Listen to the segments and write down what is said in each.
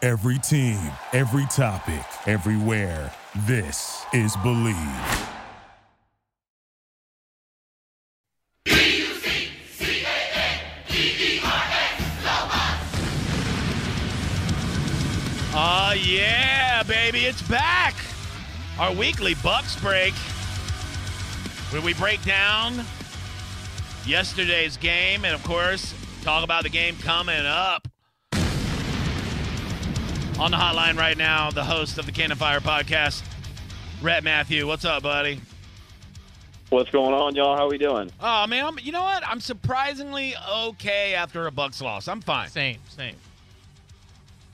Every team, every topic, everywhere. This is Bleav. Oh, yeah, baby, it's back. Our weekly Bucks break, where we break down yesterday's game and, of course, talk about the game coming up. On the hotline right now, the host of the Cannon Fire podcast, Rhett Matthew. What's up, buddy? What's going on, y'all? How we doing? Oh man, I'm, you know what? I'm surprisingly okay after a Bucks loss. I'm fine. Same, same.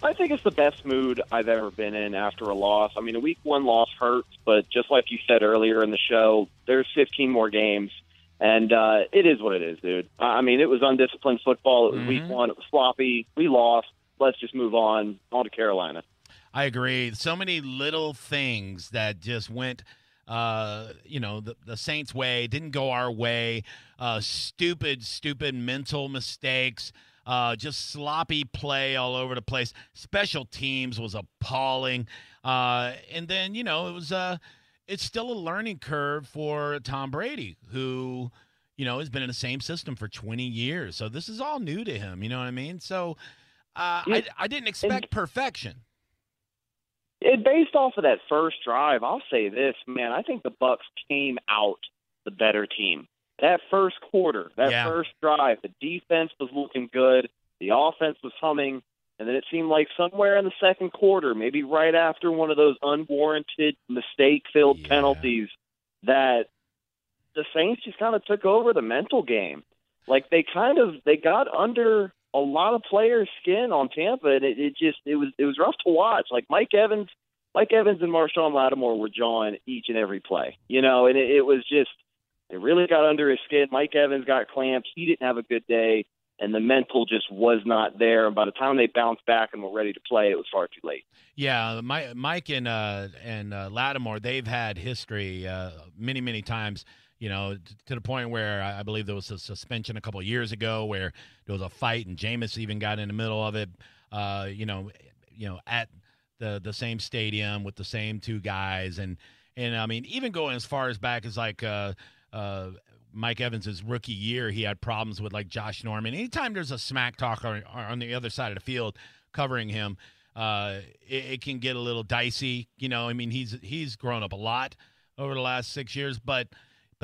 I think it's the best mood I've ever been in after a loss. I mean, a week one loss hurts, but just like you said earlier in the show, there's 15 more games, and uh, it is what it is, dude. I mean, it was undisciplined football. It was Mhm. week one. It was sloppy. We lost. Let's just move on. On to Carolina. I agree. So many little things that just went, uh, you know, the, the Saints' way, didn't go our way. Uh, stupid, stupid mental mistakes. Uh, just sloppy play all over the place. Special teams was appalling. Uh, and then, you know, it was uh, it's still a learning curve for Tom Brady, who, you know, has been in the same system for 20 years. So this is all new to him. You know what I mean? So uh, Yeah, I, I didn't expect perfection. It based off of that first drive. I'll say this, man. I think the Bucks came out the better team. That first quarter, that Yeah. first drive, the defense was looking good. The offense was humming. And then it seemed like somewhere in the second quarter, maybe right after one of those unwarranted, mistake filled Yeah. penalties, that the Saints just kind of took over the mental game. Like they kind of they got under a lot of players' skin on Tampa, and it, it just it was it was rough to watch. Like Mike Evans, Mike Evans and Marshon Lattimore were jawing each and every play, you know, and it, it was just it really got under his skin. Mike Evans got clamped. He didn't have a good day, and the mental just was not there. And by the time they bounced back and were ready to play, it was far too late. Yeah, Mike, and uh, and uh, Lattimore, they've had history uh, many, many times. You know, to the point where I believe there was a suspension a couple years ago where there was a fight and Jameis even got in the middle of it. Uh, you know, you know, at the the same stadium with the same two guys, and and I mean, even going as far as back as like uh, uh, Mike Evans' rookie year, he had problems with like Josh Norman. Anytime there's a smack talker on the other side of the field covering him, uh, it, it can get a little dicey. You know, I mean, he's he's grown up a lot over the last six years, but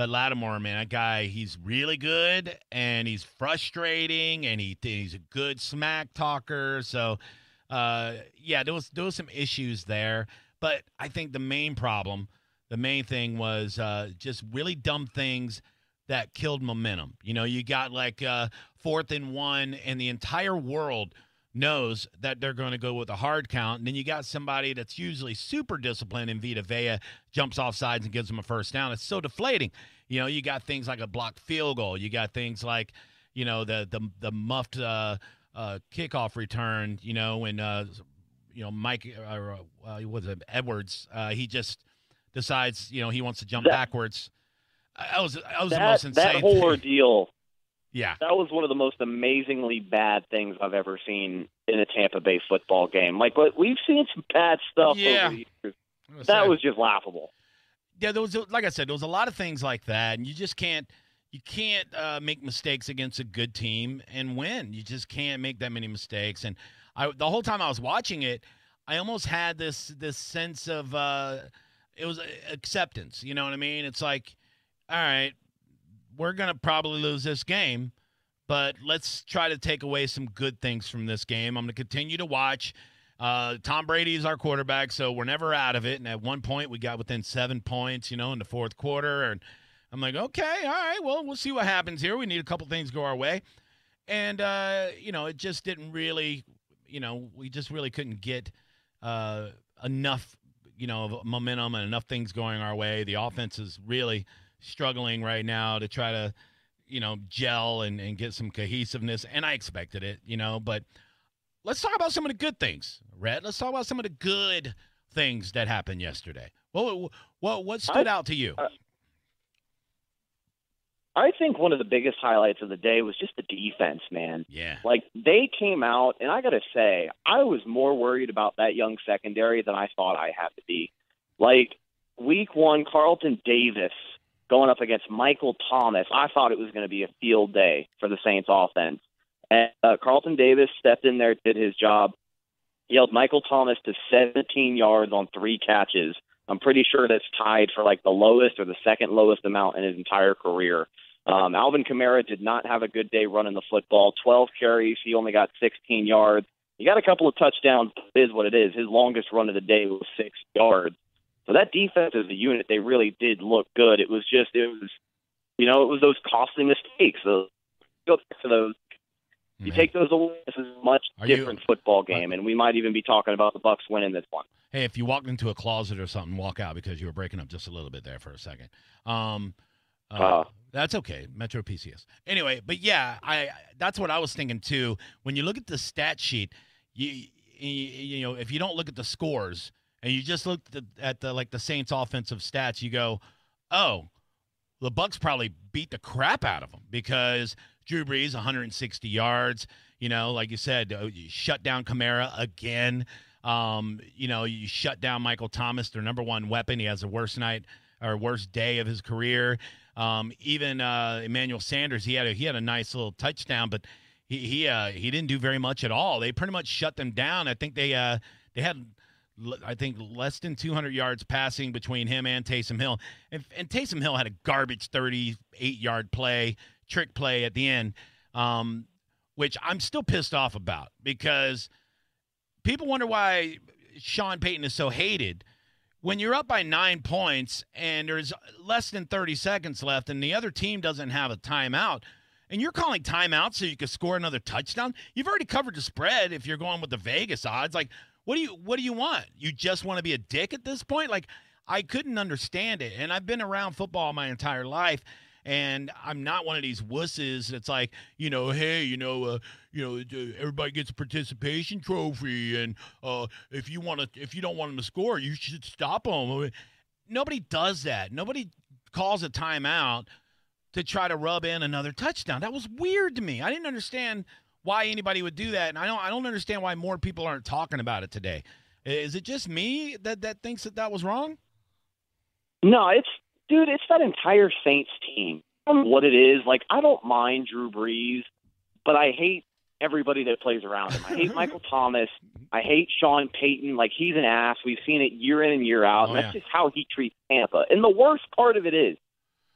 but Lattimore, man, that guy, he's really good and he's frustrating and he he's a good smack talker. So, uh, yeah, there was there was some issues there, but I think the main problem, the main thing was uh, just really dumb things that killed momentum. You know, you got like uh, fourth and one, and the entire world knows that they're going to go with a hard count. And then you got somebody that's usually super disciplined in Vita Vea jumps off sides and gives them a first down. It's so deflating. You know, you got things like a blocked field goal. You got things like, you know, the the the muffed uh, uh, kickoff return. You know, when uh, you know Mike or uh, was it Edwards? Uh, he just decides, you know, he wants to jump That- backwards. That was that was the most insane. that whole thing. ordeal Yeah. that was one of the most amazingly bad things I've ever seen in a Tampa Bay football game. Like, but we've seen some bad stuff Yeah. over the years. I'm That say- was just laughable. yeah, there was like I said, there was a lot of things like that, and you just can't you can't uh, make mistakes against a good team and win. You just can't make that many mistakes. And I the whole time I was watching it, I almost had this this sense of uh, it was acceptance. You know what I mean? It's like, all right, we're gonna probably lose this game. But let's try to take away some good things from this game. I'm going to continue to watch. Uh, Tom Brady is our quarterback, so we're never out of it. And at one point, we got within seven points, you know, in the fourth quarter. And I'm like, okay, all right, well, we'll see what happens here. We need a couple things go our way. And, uh, you know, it just didn't really, you know, we just really couldn't get uh, enough, you know, momentum and enough things going our way. The offense is really struggling right now to try to, you know, gel and, and get some cohesiveness. And I expected it, you know, but let's talk about some of the good things, Rhett. Let's talk about some of the good things that happened yesterday. What what what stood I- out to you? uh, I think one of the biggest highlights of the day was just the defense, man. yeah. Like they came out, and I got to say, I was more worried about that young secondary than I thought I had to be. Like week one, Carlton Davis going up against Michael Thomas. I thought it was going to be a field day for the Saints offense. And uh, Carlton Davis stepped in there, did his job. Held Michael Thomas to 17 yards on three catches. I'm pretty sure that's tied for like the lowest or the second lowest amount in his entire career. Um, Alvin Kamara did not have a good day running the football. 12 carries, he only got 16 yards. He got a couple of touchdowns. Is what it is. His longest run of the day was six yards. So that defense as a unit, they really did look good. It was just, it was, you know, it was those costly mistakes. So go back to those. You take those away, this is a much Are you- different football game, and we might even be talking about the Bucks winning this one. Hey, if you walked into a closet or something, walk out because you were breaking up just a little bit there for a second. Um, uh, Uh. that's okay, Metro PCS. Anyway, but yeah, I that's what I was thinking too. When you look at the stat sheet, you you, you know if you don't look at the scores and you just look at the, like the Saints offensive stats, you go, oh, the Bucks probably beat the crap out of them because Drew Brees 160 yards. You know, like you said, uh, you shut down Kamara again. Um, you know, you shut down Michael Thomas, their number one weapon. He has the worst night or worst day of his career. Um, even uh, Emmanuel Sanders, he had a, he had a nice little touchdown, but he he uh, he didn't do very much at all. They pretty much shut them down. I think they uh, they had I think less than 200 yards passing between him and Taysom Hill. And, and Taysom Hill had a garbage 38 yard play, trick play at the end, um, which I'm still pissed off about because people wonder why Sean Payton is so hated. When you're up by nine points and there's less than 30 seconds left and the other team doesn't have a timeout, and you're calling timeout so you can score another touchdown, you've already covered the spread if you're going with the Vegas odds. Like, what do you what do you want? You just want to be a dick at this point? Like, I couldn't understand it. And I've been around football my entire life. And I'm not one of these wusses that's like, you know, hey, you know, uh, you know, everybody gets a participation trophy, and uh, if you want to, if you don't want them to score, you should stop them. Nobody does that. Nobody calls a timeout to try to rub in another touchdown. That was weird to me. I didn't understand why anybody would do that, and I don't. I don't understand why more people aren't talking about it today. Is it just me that that thinks that that was wrong? No, it's dude, it's that entire Saints team. I don't know what it is. Like I don't mind Drew Brees, but I hate everybody that plays around him. I hate Michael Thomas. I hate Sean Payton. Like he's an ass. We've seen it year in and year out. Oh, and that's yeah. just how he treats Tampa. And the worst part of it is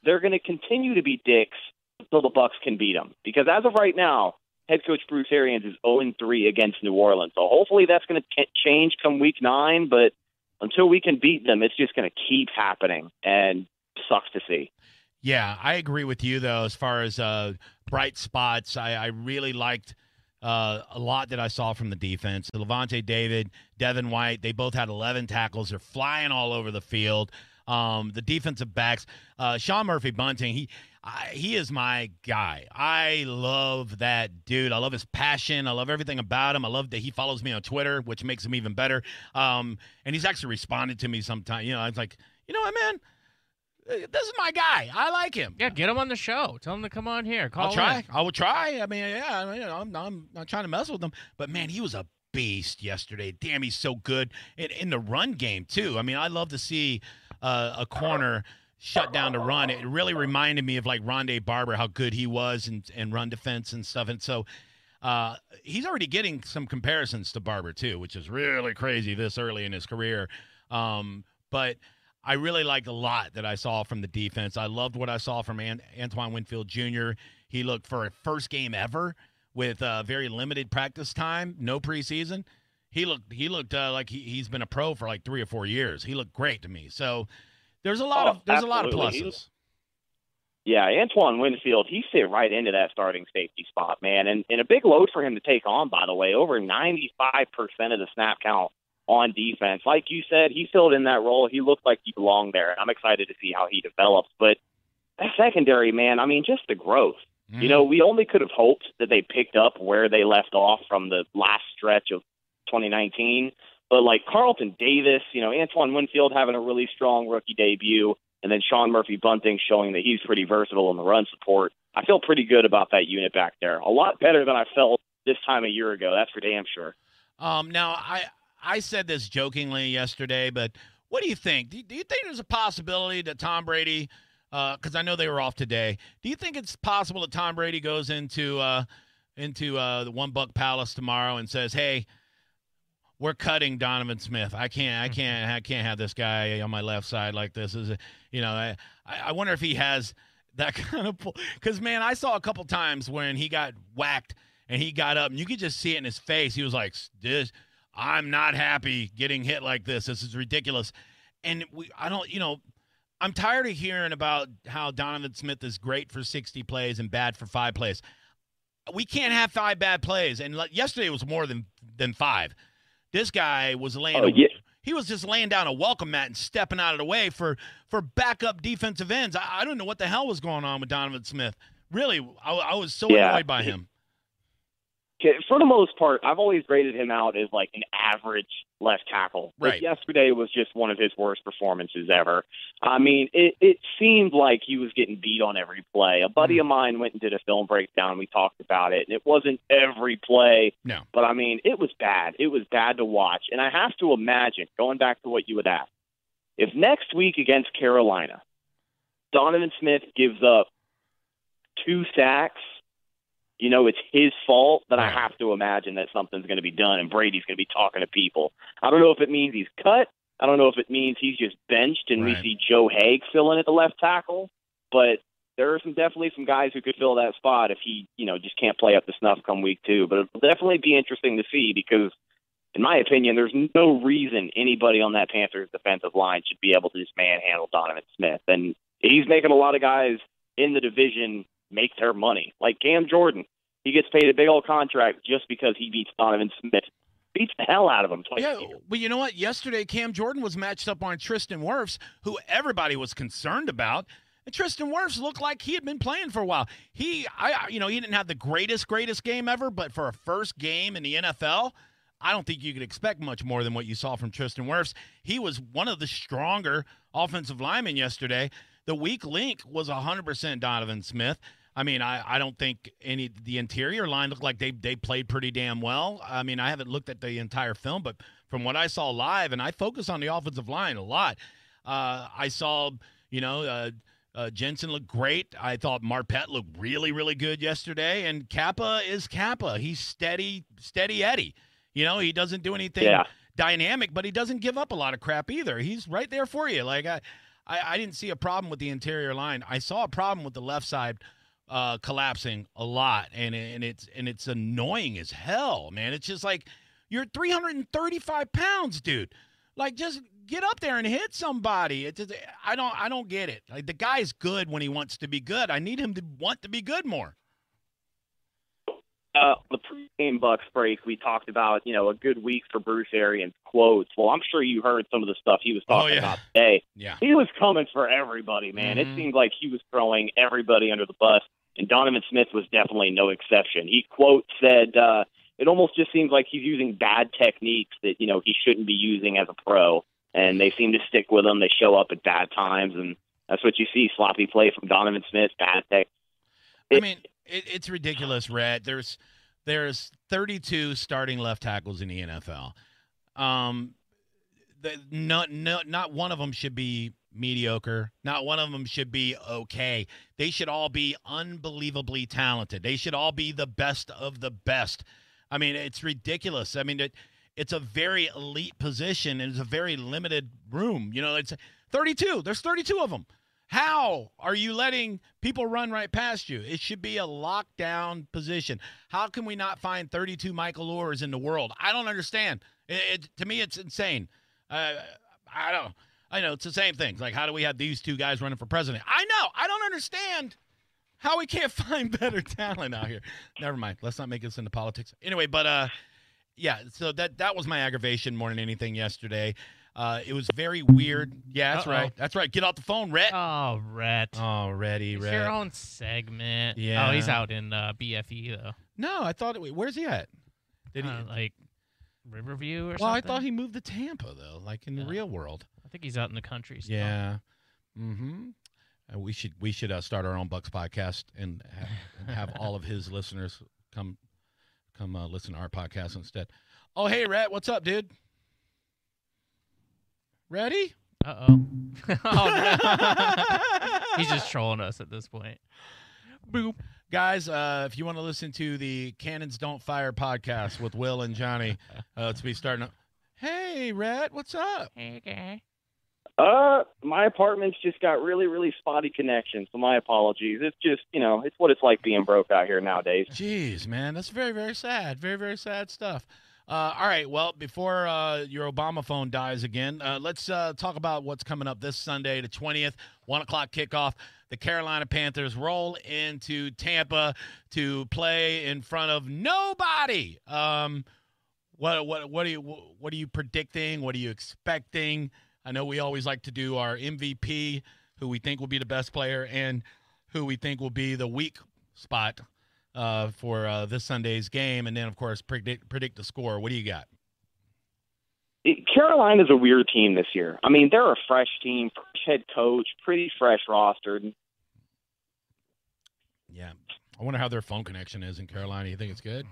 they're going to continue to be dicks until the Bucks can beat them. Because as of right now, head coach Bruce Arians is 0 3 against New Orleans. So hopefully that's going to change come week nine. But until we can beat them, it's just going to keep happening, and sucks to see. Yeah, I agree with you though. As far as uh, bright spots, I, I really liked uh, a lot that I saw from the defense. Lavonte David, Devin White, they both had 11 tackles. They're flying all over the field. Um, the defensive backs, uh, Sean Murphy Bunting, he I, he is my guy. I love that dude. I love his passion. I love everything about him. I love that he follows me on Twitter, which makes him even better. Um, and he's actually responded to me sometime. You know, I was like, you know what, man. Uh, This is my guy. I like him. Yeah, get him on the show. Tell him to come on here. Call I'll try. in. I will try. I mean, yeah, I mean, I'm, I'm not trying to mess with him, but man, he was a beast yesterday. Damn, he's so good in, in the run game too. I mean, I love to see uh, a corner shut down to run. It really reminded me of like Rondé Barber, how good he was and in run defense and stuff. And so uh, he's already getting some comparisons to Barber too, which is really crazy this early in his career. Um, but I really liked a lot that I saw from the defense. I loved what I saw from An- Antoine Winfield Jr. He looked for a first game ever with uh, very limited practice time, no preseason. He looked he looked uh, like he, he's been a pro for like three or four years. He looked great to me. So there's a lot Oh, of there's a lot of absolutely. Pluses. Yeah, Antoine Winfield, he fit right into that starting safety spot, man. And, and a big load for him to take on, by the way. Over 95% of the snap count on defense. Like you said, he filled in that role. He looked like he belonged there. And I'm excited to see how he develops. But that secondary, man, I mean, just the growth. Mm-hmm. You know, we only could have hoped that they picked up where they left off from the last stretch of 2019. But like Carlton Davis, you know, Antoine Winfield having a really strong rookie debut, and then Sean Murphy Bunting showing that he's pretty versatile in the run support. I feel pretty good about that unit back there. A lot better than I felt this time a year ago. That's for damn sure. Um, now I I said this jokingly yesterday, but what do you think? Do, do you think there's a possibility that Tom Brady, because I know they were off today, do you think it's possible that Tom Brady goes into uh, into uh, the One Buc Palace tomorrow and says, "Hey, we're cutting Donovan Smith. I can't, I mm-hmm. can't, I can't have this guy on my left side like this." Is it you know, I I wonder if he has that kind of because man, I saw a couple times when he got whacked and he got up and you could just see it in his face. He was like, "This." I'm not happy getting hit like this. This is ridiculous. And we, I don't, you know, I'm tired of hearing about how Donovan Smith is great for 60 plays and bad for five plays. We can't have five bad plays. And yesterday was more than than five. This guy was laying. Oh, yeah. He was just laying down a welcome mat and stepping out of the way for for backup defensive ends. I, I don't know what the hell was going on with Donovan Smith. Really, I, I was so Yeah. annoyed by him. For the most part, I've always graded him out as like an average left tackle. But Right. yesterday was just one of his worst performances ever. I mean, it, it seemed like he was getting beat on every play. A buddy hmm. of mine went and did a film breakdown. We talked about it, and it wasn't every play. No. But I mean, it was bad. It was bad to watch. And I have to imagine, going back to what you would ask, if next week against Carolina, Donovan Smith gives up two sacks, you know, it's his fault, then I have to imagine that something's going to be done and Brady's going to be talking to people. I don't know if it means he's cut. I don't know if it means he's just benched and Right. we see Joe Haeg filling at the left tackle, but there are some definitely some guys who could fill that spot if he, you know, just can't play up to snuff come week two. But it'll definitely be interesting to see because, in my opinion, there's no reason anybody on that Panthers defensive line should be able to just manhandle Donovan Smith. And he's making a lot of guys in the division make their money. Like Cam Jordan, he gets paid a big old contract just because he beats Donovan Smith. Beats the hell out of him twice. Yeah, a year. but you know what? Yesterday, Cam Jordan was matched up on Tristan Wirfs, who everybody was concerned about. And Tristan Wirfs looked like he had been playing for a while. He, I, I- you know, he didn't have the greatest, greatest game ever, but for a first game in the NFL, I don't think you could expect much more than what you saw from Tristan Wirfs. He was one of the stronger offensive linemen yesterday. The weak link was 100% Donovan Smith. I mean, I, I don't think any the interior line looked like they they played pretty damn well. I mean, I haven't looked at the entire film, but from what I saw live, and I focus on the offensive line a lot, uh, I saw you know uh, uh, Jensen looked great. I thought Marpet looked really really good yesterday, and Cappa is Cappa. He's steady steady Eddie. You know, he doesn't do anything Yeah. dynamic, but he doesn't give up a lot of crap either. He's right there for you. Like I, I, I didn't see a problem with the interior line. I saw a problem with the left side uh, collapsing a lot, and and it's and it's annoying as hell, man. It's just like you're 335 pounds, dude. Like just get up there and hit somebody. It's just, I don't I don't get it. Like the guy's good when he wants to be good. I need him to want to be good more. Uh, the pregame Bucks break, we talked about you know a good week for Bruce Arians quotes. Well, I'm sure you heard some of the stuff he was Oh, talking yeah. about today. Yeah. He was coming for everybody, man. Mhm. It seemed like he was throwing everybody under the bus, and Donovan Smith was definitely no exception. He quote said, uh, "It almost just seems like he's using bad techniques that you know he shouldn't be using as a pro, and they seem to stick with him. They show up at bad times, and that's what you see: sloppy play from Donovan Smith, bad tech." I mean, it, it's ridiculous, Red. There's there's 32 starting left tackles in the NFL. Um, the, not no, not one of them should be mediocre. Not one of them should be okay. They should all be unbelievably talented. They should all be the best of the best. I mean, it's ridiculous. I mean, it, it's a very elite position and it's a very limited room. You know, it's 32. There's 32 of them. How are you letting people run right past you? It should be a lockdown position. How can we not find 32 Michael Lures in the world? I don't understand. It, it, to me, it's insane. Uh, I don't. I know it's the same thing. Like, how do we have these two guys running for president? I know. I don't understand how we can't find better talent out here. Never mind. Let's not make this into politics. Anyway, but uh, yeah. So that that was my aggravation more than anything yesterday. Uh, it was very weird. Yeah, that's Uh-oh. right. That's right. Get off the phone, Rhett. Oh, Rhett. Oh, ready, It's Rhett. your own segment. Yeah. Oh, he's out in uh, BFE though. No, I thought. It, where's he at? Did he? Uh, like Riverview or something? well, I thought he moved to Tampa though, like in the real world. I think he's out in the country. Still. Yeah. Mm-hmm. Uh, we should we should uh, start our own Bucks podcast and, ha- and have all of his listeners come come uh, listen to our podcast instead. Oh, hey, Rhett, what's up, dude? Ready? Uh oh. oh no. he's just trolling us at this point. Boop. Guys, uh, if you want to listen to the Cannons Don't Fire podcast with Will and Johnny, uh, let's be starting. Up. Hey, Rhett, what's up? Hey, guy. Uh, my apartment's just got really, really spotty connections, so my apologies. It's just, you know, it's what it's like being broke out here nowadays. Jeez, man, that's very, very sad. Very, very sad stuff. Uh, all right, well, before uh, your Obama phone dies again, uh, let's uh, talk about what's coming up this Sunday, the 20th, 1 o'clock kickoff. The Carolina Panthers roll into Tampa to play in front of nobody. Um, what, what, what, are you, what are you predicting? What are you expecting? I know we always like to do our MVP, who we think will be the best player, and who we think will be the weak spot uh, for uh, this Sunday's game, and then of course predict predict the score. What do you got? It, Carolina's a weird team this year. I mean, they're a fresh team, fresh head coach, pretty fresh rostered. Yeah, I wonder how their phone connection is in Carolina. You think it's good?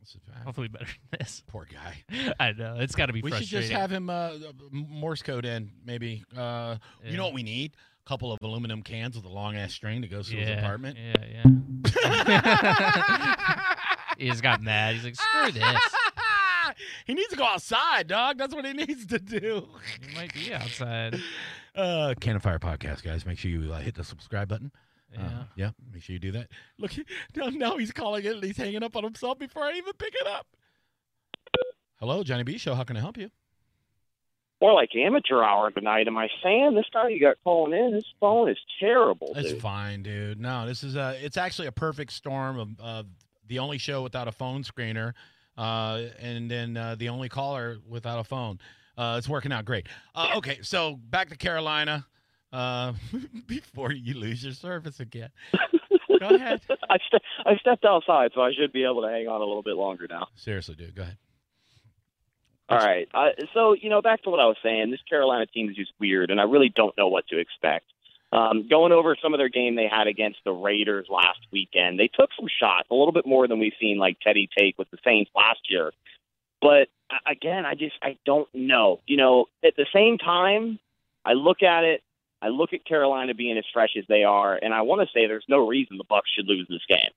This is bad. Hopefully better than this. Poor guy. I know it's got to be We should just have him uh, Morse code in, maybe. Uh, You know what we need? Couple of aluminum cans with a long ass string that goes to his apartment. Yeah, yeah. he just got mad. He's like, screw this. he needs to go outside, dog. That's what he needs to do. He might be outside. Uh, Cannon Fire podcast, guys. Make sure you uh, hit the subscribe button. Yeah. Uh, yeah, make sure you do that. Look, now, now he's calling it and he's hanging up on himself before I even pick it up. Hello, Johnny B. Show. How can I help you? More like amateur hour tonight. Am I saying this guy you got calling in? His phone is terrible. It's dude. fine, dude. No, this is a. It's actually a perfect storm of uh, the only show without a phone screener, uh, and then uh, the only caller without a phone. Uh, it's working out great. Uh, okay, so back to Carolina. Uh, before you lose your service again, go ahead. I, ste- I stepped outside, so I should be able to hang on a little bit longer now. Seriously, dude, go ahead. All right. Uh, so, you know, back to what I was saying, this Carolina team is just weird, and I really don't know what to expect. Um, going over some of their game they had against the Raiders last weekend, they took some shots, a little bit more than we've seen like Teddy take with the Saints last year. But again, I just I don't know. You know, at the same time, I look at it, I look at Carolina being as fresh as they are, and I want to say there's no reason the Bucks should lose this game.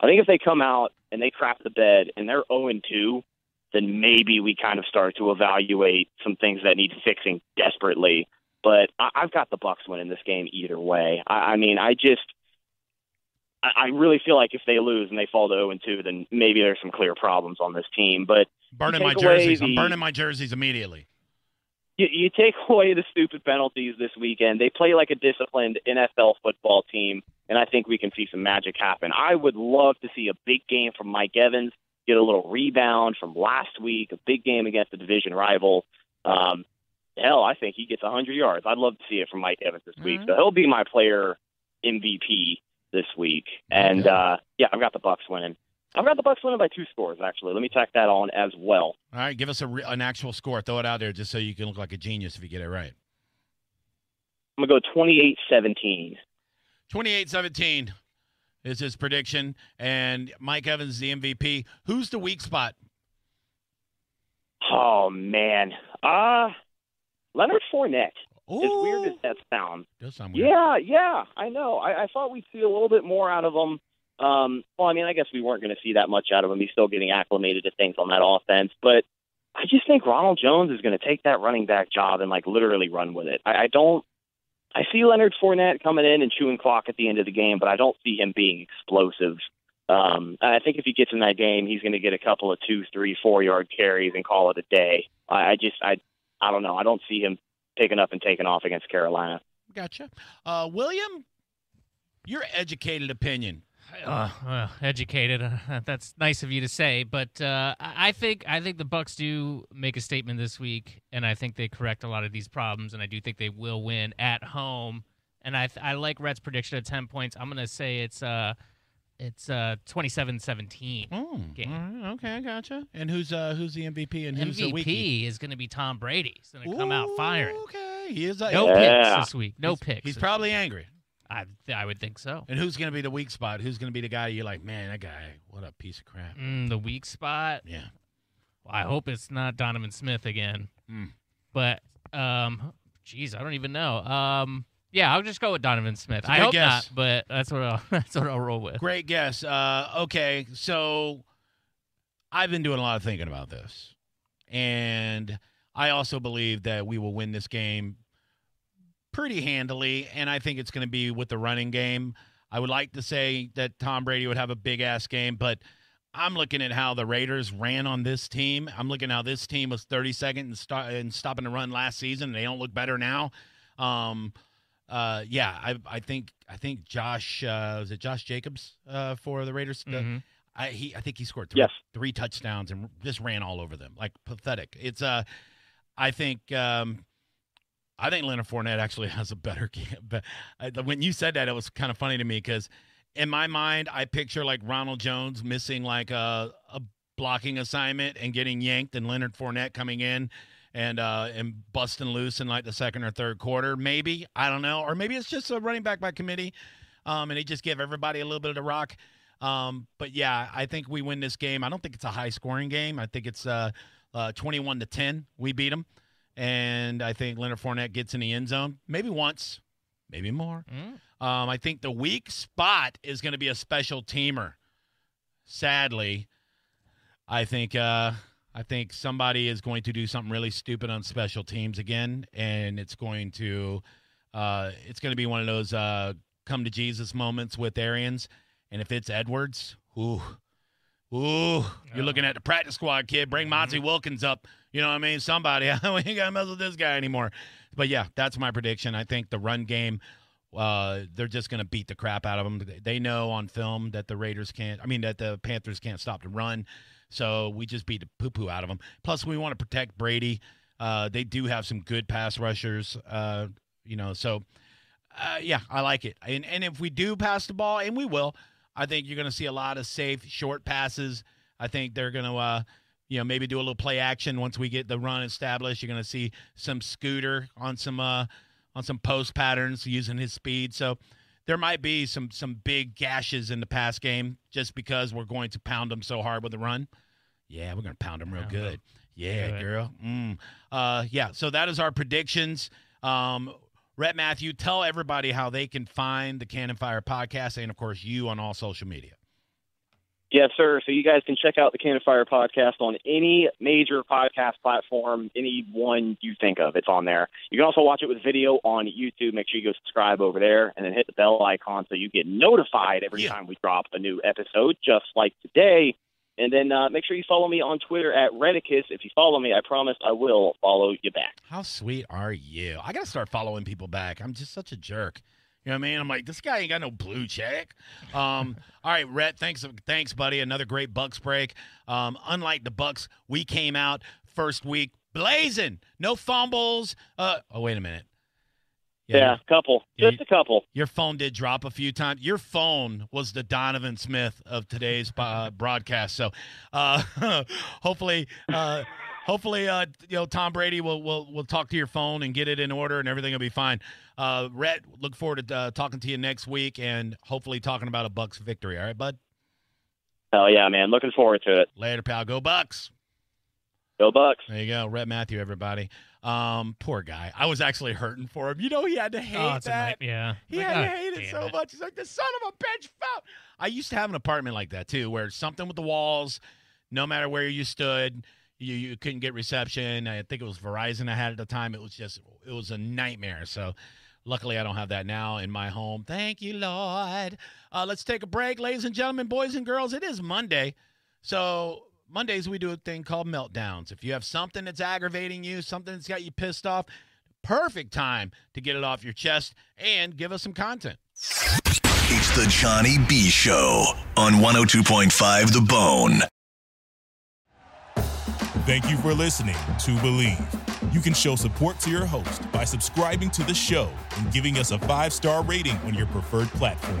I think if they come out and they crap the bed and they're 0 2, then maybe we kind of start to evaluate some things that need fixing desperately. But I, I've got the Bucks winning this game either way. I, I mean, I just I, I really feel like if they lose and they fall to 0 and 2, then maybe there's some clear problems on this team. But Burning my jerseys. I'm burning my jerseys immediately. you, you take away the stupid penalties this weekend. They play like a disciplined NFL football team, and I think we can see some magic happen. I would love to see a big game from Mike Evans, get a little rebound from last week, a big game against a division rival. Um, hell, I think he gets 100 yards. I'd love to see it from Mike Evans this week. So he'll be my player MVP this week. And Okay. uh, yeah, I've got the Bucks winning. I've got the Bucks winning by two scores. Actually, let me tack that on as well. All right, give us a re- an actual score. Throw it out there just so you can look like a genius if you get it right. I'm gonna go 28-17. 28-17 is his prediction, and Mike Evans the MVP. Who's the weak spot? Oh man, uh Leonard Fournette. Ooh, As weird as that sounds, does sound weird. yeah, yeah, I know. I, I thought we'd see a little bit more out of him. Um, well, I mean, I guess we weren't going to see that much out of him. He's still getting acclimated to things on that offense, but I just think Ronald Jones is going to take that running back job and like literally run with it. I, I don't. I see Leonard Fournette coming in and chewing clock at the end of the game, but I don't see him being explosive. Um, and I think if he gets in that game, he's going to get a couple of two, three, four yard carries and call it a day. I, I just, I, I don't know. I don't see him picking up and taking off against Carolina. Gotcha. Uh, William, your educated opinion. Uh, well, educated. Uh, that's nice of you to say, but uh, I I think I think the Bucks do make a statement this week, and I think they correct a lot of these problems, and I do think they will win at home. And I I like Rhett's prediction of ten points. I'm gonna say it's uh it's uh 27-17. Oh, Game. all right, okay, gotcha. And who's uh who's the MVP and who's the weakie? MVP is gonna be Tom Brady. He's gonna come out firing. Okay, he is. A, No Yeah. picks this week. No he's, picks. He's probably week. angry. I I would think so. And who's going to be the weak spot? Who's going to be the guy you're like, man, that guy, what a piece of crap. Mm, the weak spot. Yeah. Well, I hope it's not Donovan Smith again. Mm. But um, geez, I don't even know. Um, yeah, I'll just go with Donovan Smith. I hope guess. not, but that's what I'll that's what I'll roll with. Great guess. Uh, okay, so I've been doing a lot of thinking about this, and I also believe that we will win this game pretty handily, and I think it's going to be with the running game. I would like to say that Tom Brady would have a big ass game, but I'm looking at how the Raiders ran on this team. I'm looking how this team was 32nd in, start, in stopping the run last season. They don't look better now. Um, uh, yeah, I, I think I think Josh uh, was it Josh Jacobs uh, for the Raiders. The- Mhm. I he I think he scored three, Yes. three touchdowns and just ran all over them like pathetic. It's uh, I think um, I think Leonard Fournette actually has a better game. But uh, when you said that, it was kind of funny to me because in my mind, I picture like Ronald Jones missing like a a blocking assignment and getting yanked, and Leonard Fournette coming in and uh and busting loose in like the second or third quarter. Maybe I don't know, or maybe it's just a running back by committee, um, and they just give everybody a little bit of the rock. Um, but yeah, I think we win this game. I don't think it's a high scoring game. I think it's uh, uh 21 to 10. We beat them, and I think Leonard Fournette gets in the end zone maybe once, maybe more. Mm. Um, I think the weak spot is going to be a special teamer. Sadly, I think uh, I think somebody is going to do something really stupid on special teams again, and it's going to uh, it's going to be one of those uh, come to Jesus moments with Arians. And if it's Edwards, ooh, ooh, you're looking at the practice squad kid. Bring Monty Wilkins up. You know what I mean? Somebody. we ain't got to mess with this guy anymore. But yeah, that's my prediction. I think the run game uh, they're just going to beat the crap out of them. They know on film that the Raiders can't. I mean that the Panthers can't stop the run, so we just beat the poo poo out of them. Plus, we want to protect Brady. Uh, they do have some good pass rushers. Uh, you know, so uh, yeah, I like it. And and if we do pass the ball, and we will, I think you're going to see a lot of safe short passes. I think they're going to. Uh, you know, maybe do a little play action once we get the run established. You're going to see some scooter on some uh, on some post patterns using his speed. So there might be some some big gashes in the pass game just because we're going to pound them so hard with the run. Yeah, we're going to pound them real good. Yeah, girl. Mm. Uh, yeah. So that is our predictions. Um, Rhett Matthew, tell everybody how they can find the Cannon Fire podcast and of course you on all social media. Yes, sir. So you guys can check out the Cannon Fire podcast on any major podcast platform, any one you think of. It's on there. You can also watch it with video on YouTube. Make sure you go subscribe over there and then hit the bell icon so you get notified every Yeah. time we drop a new episode, just like today. And then uh, make sure you follow me on Twitter at Redicus. If you follow me, I promise I will follow you back. How sweet are you? I got to start following people back. I'm just such a jerk. You know what I mean? I'm like, this guy ain't got no blue check. Um, all right, Rhett, thanks, thanks, buddy. Another great Bucks break. Um, unlike the Bucks, we came out first week blazing, no fumbles. Uh, oh, wait a minute. Yeah, a couple, Yeah, just a couple. Your phone did drop a few times. Your phone was the Donovan Smith of today's uh, broadcast. So, uh, hopefully, uh, hopefully, uh, you know, Tom Brady will will will talk to your phone and get it in order, and everything will be fine. Uh, Rhett, look forward to uh, talking to you next week, and hopefully talking about a Bucks victory. All right, bud. Hell yeah, man. Looking forward to it. Later, pal. Go Bucks. Go Bucks. There you go, Rhett Matthew. Everybody. Um, poor guy. I was actually hurting for him. You know, he had to hate Oh, that. Yeah. He Like, had oh, to hate it so much. He's like, the son of a bitch. I used to have an apartment like that too, where something with the walls, no matter where you stood, you, you couldn't get reception. I think it was Verizon I had at the time. It was just, it was a nightmare. So luckily I don't have that now in my home. Thank you, Lord. Uh, let's take a break, ladies and gentlemen, boys and girls. It is Monday. So Mondays we do a thing called meltdowns. If you have something that's aggravating you, something that's got you pissed off, perfect time to get it off your chest and give us some content. It's the Johnny B Show on 102.5 The Bone. Thank you for listening to Bleav. You can show support to your host by subscribing to the show and giving us a five star rating on your preferred platform.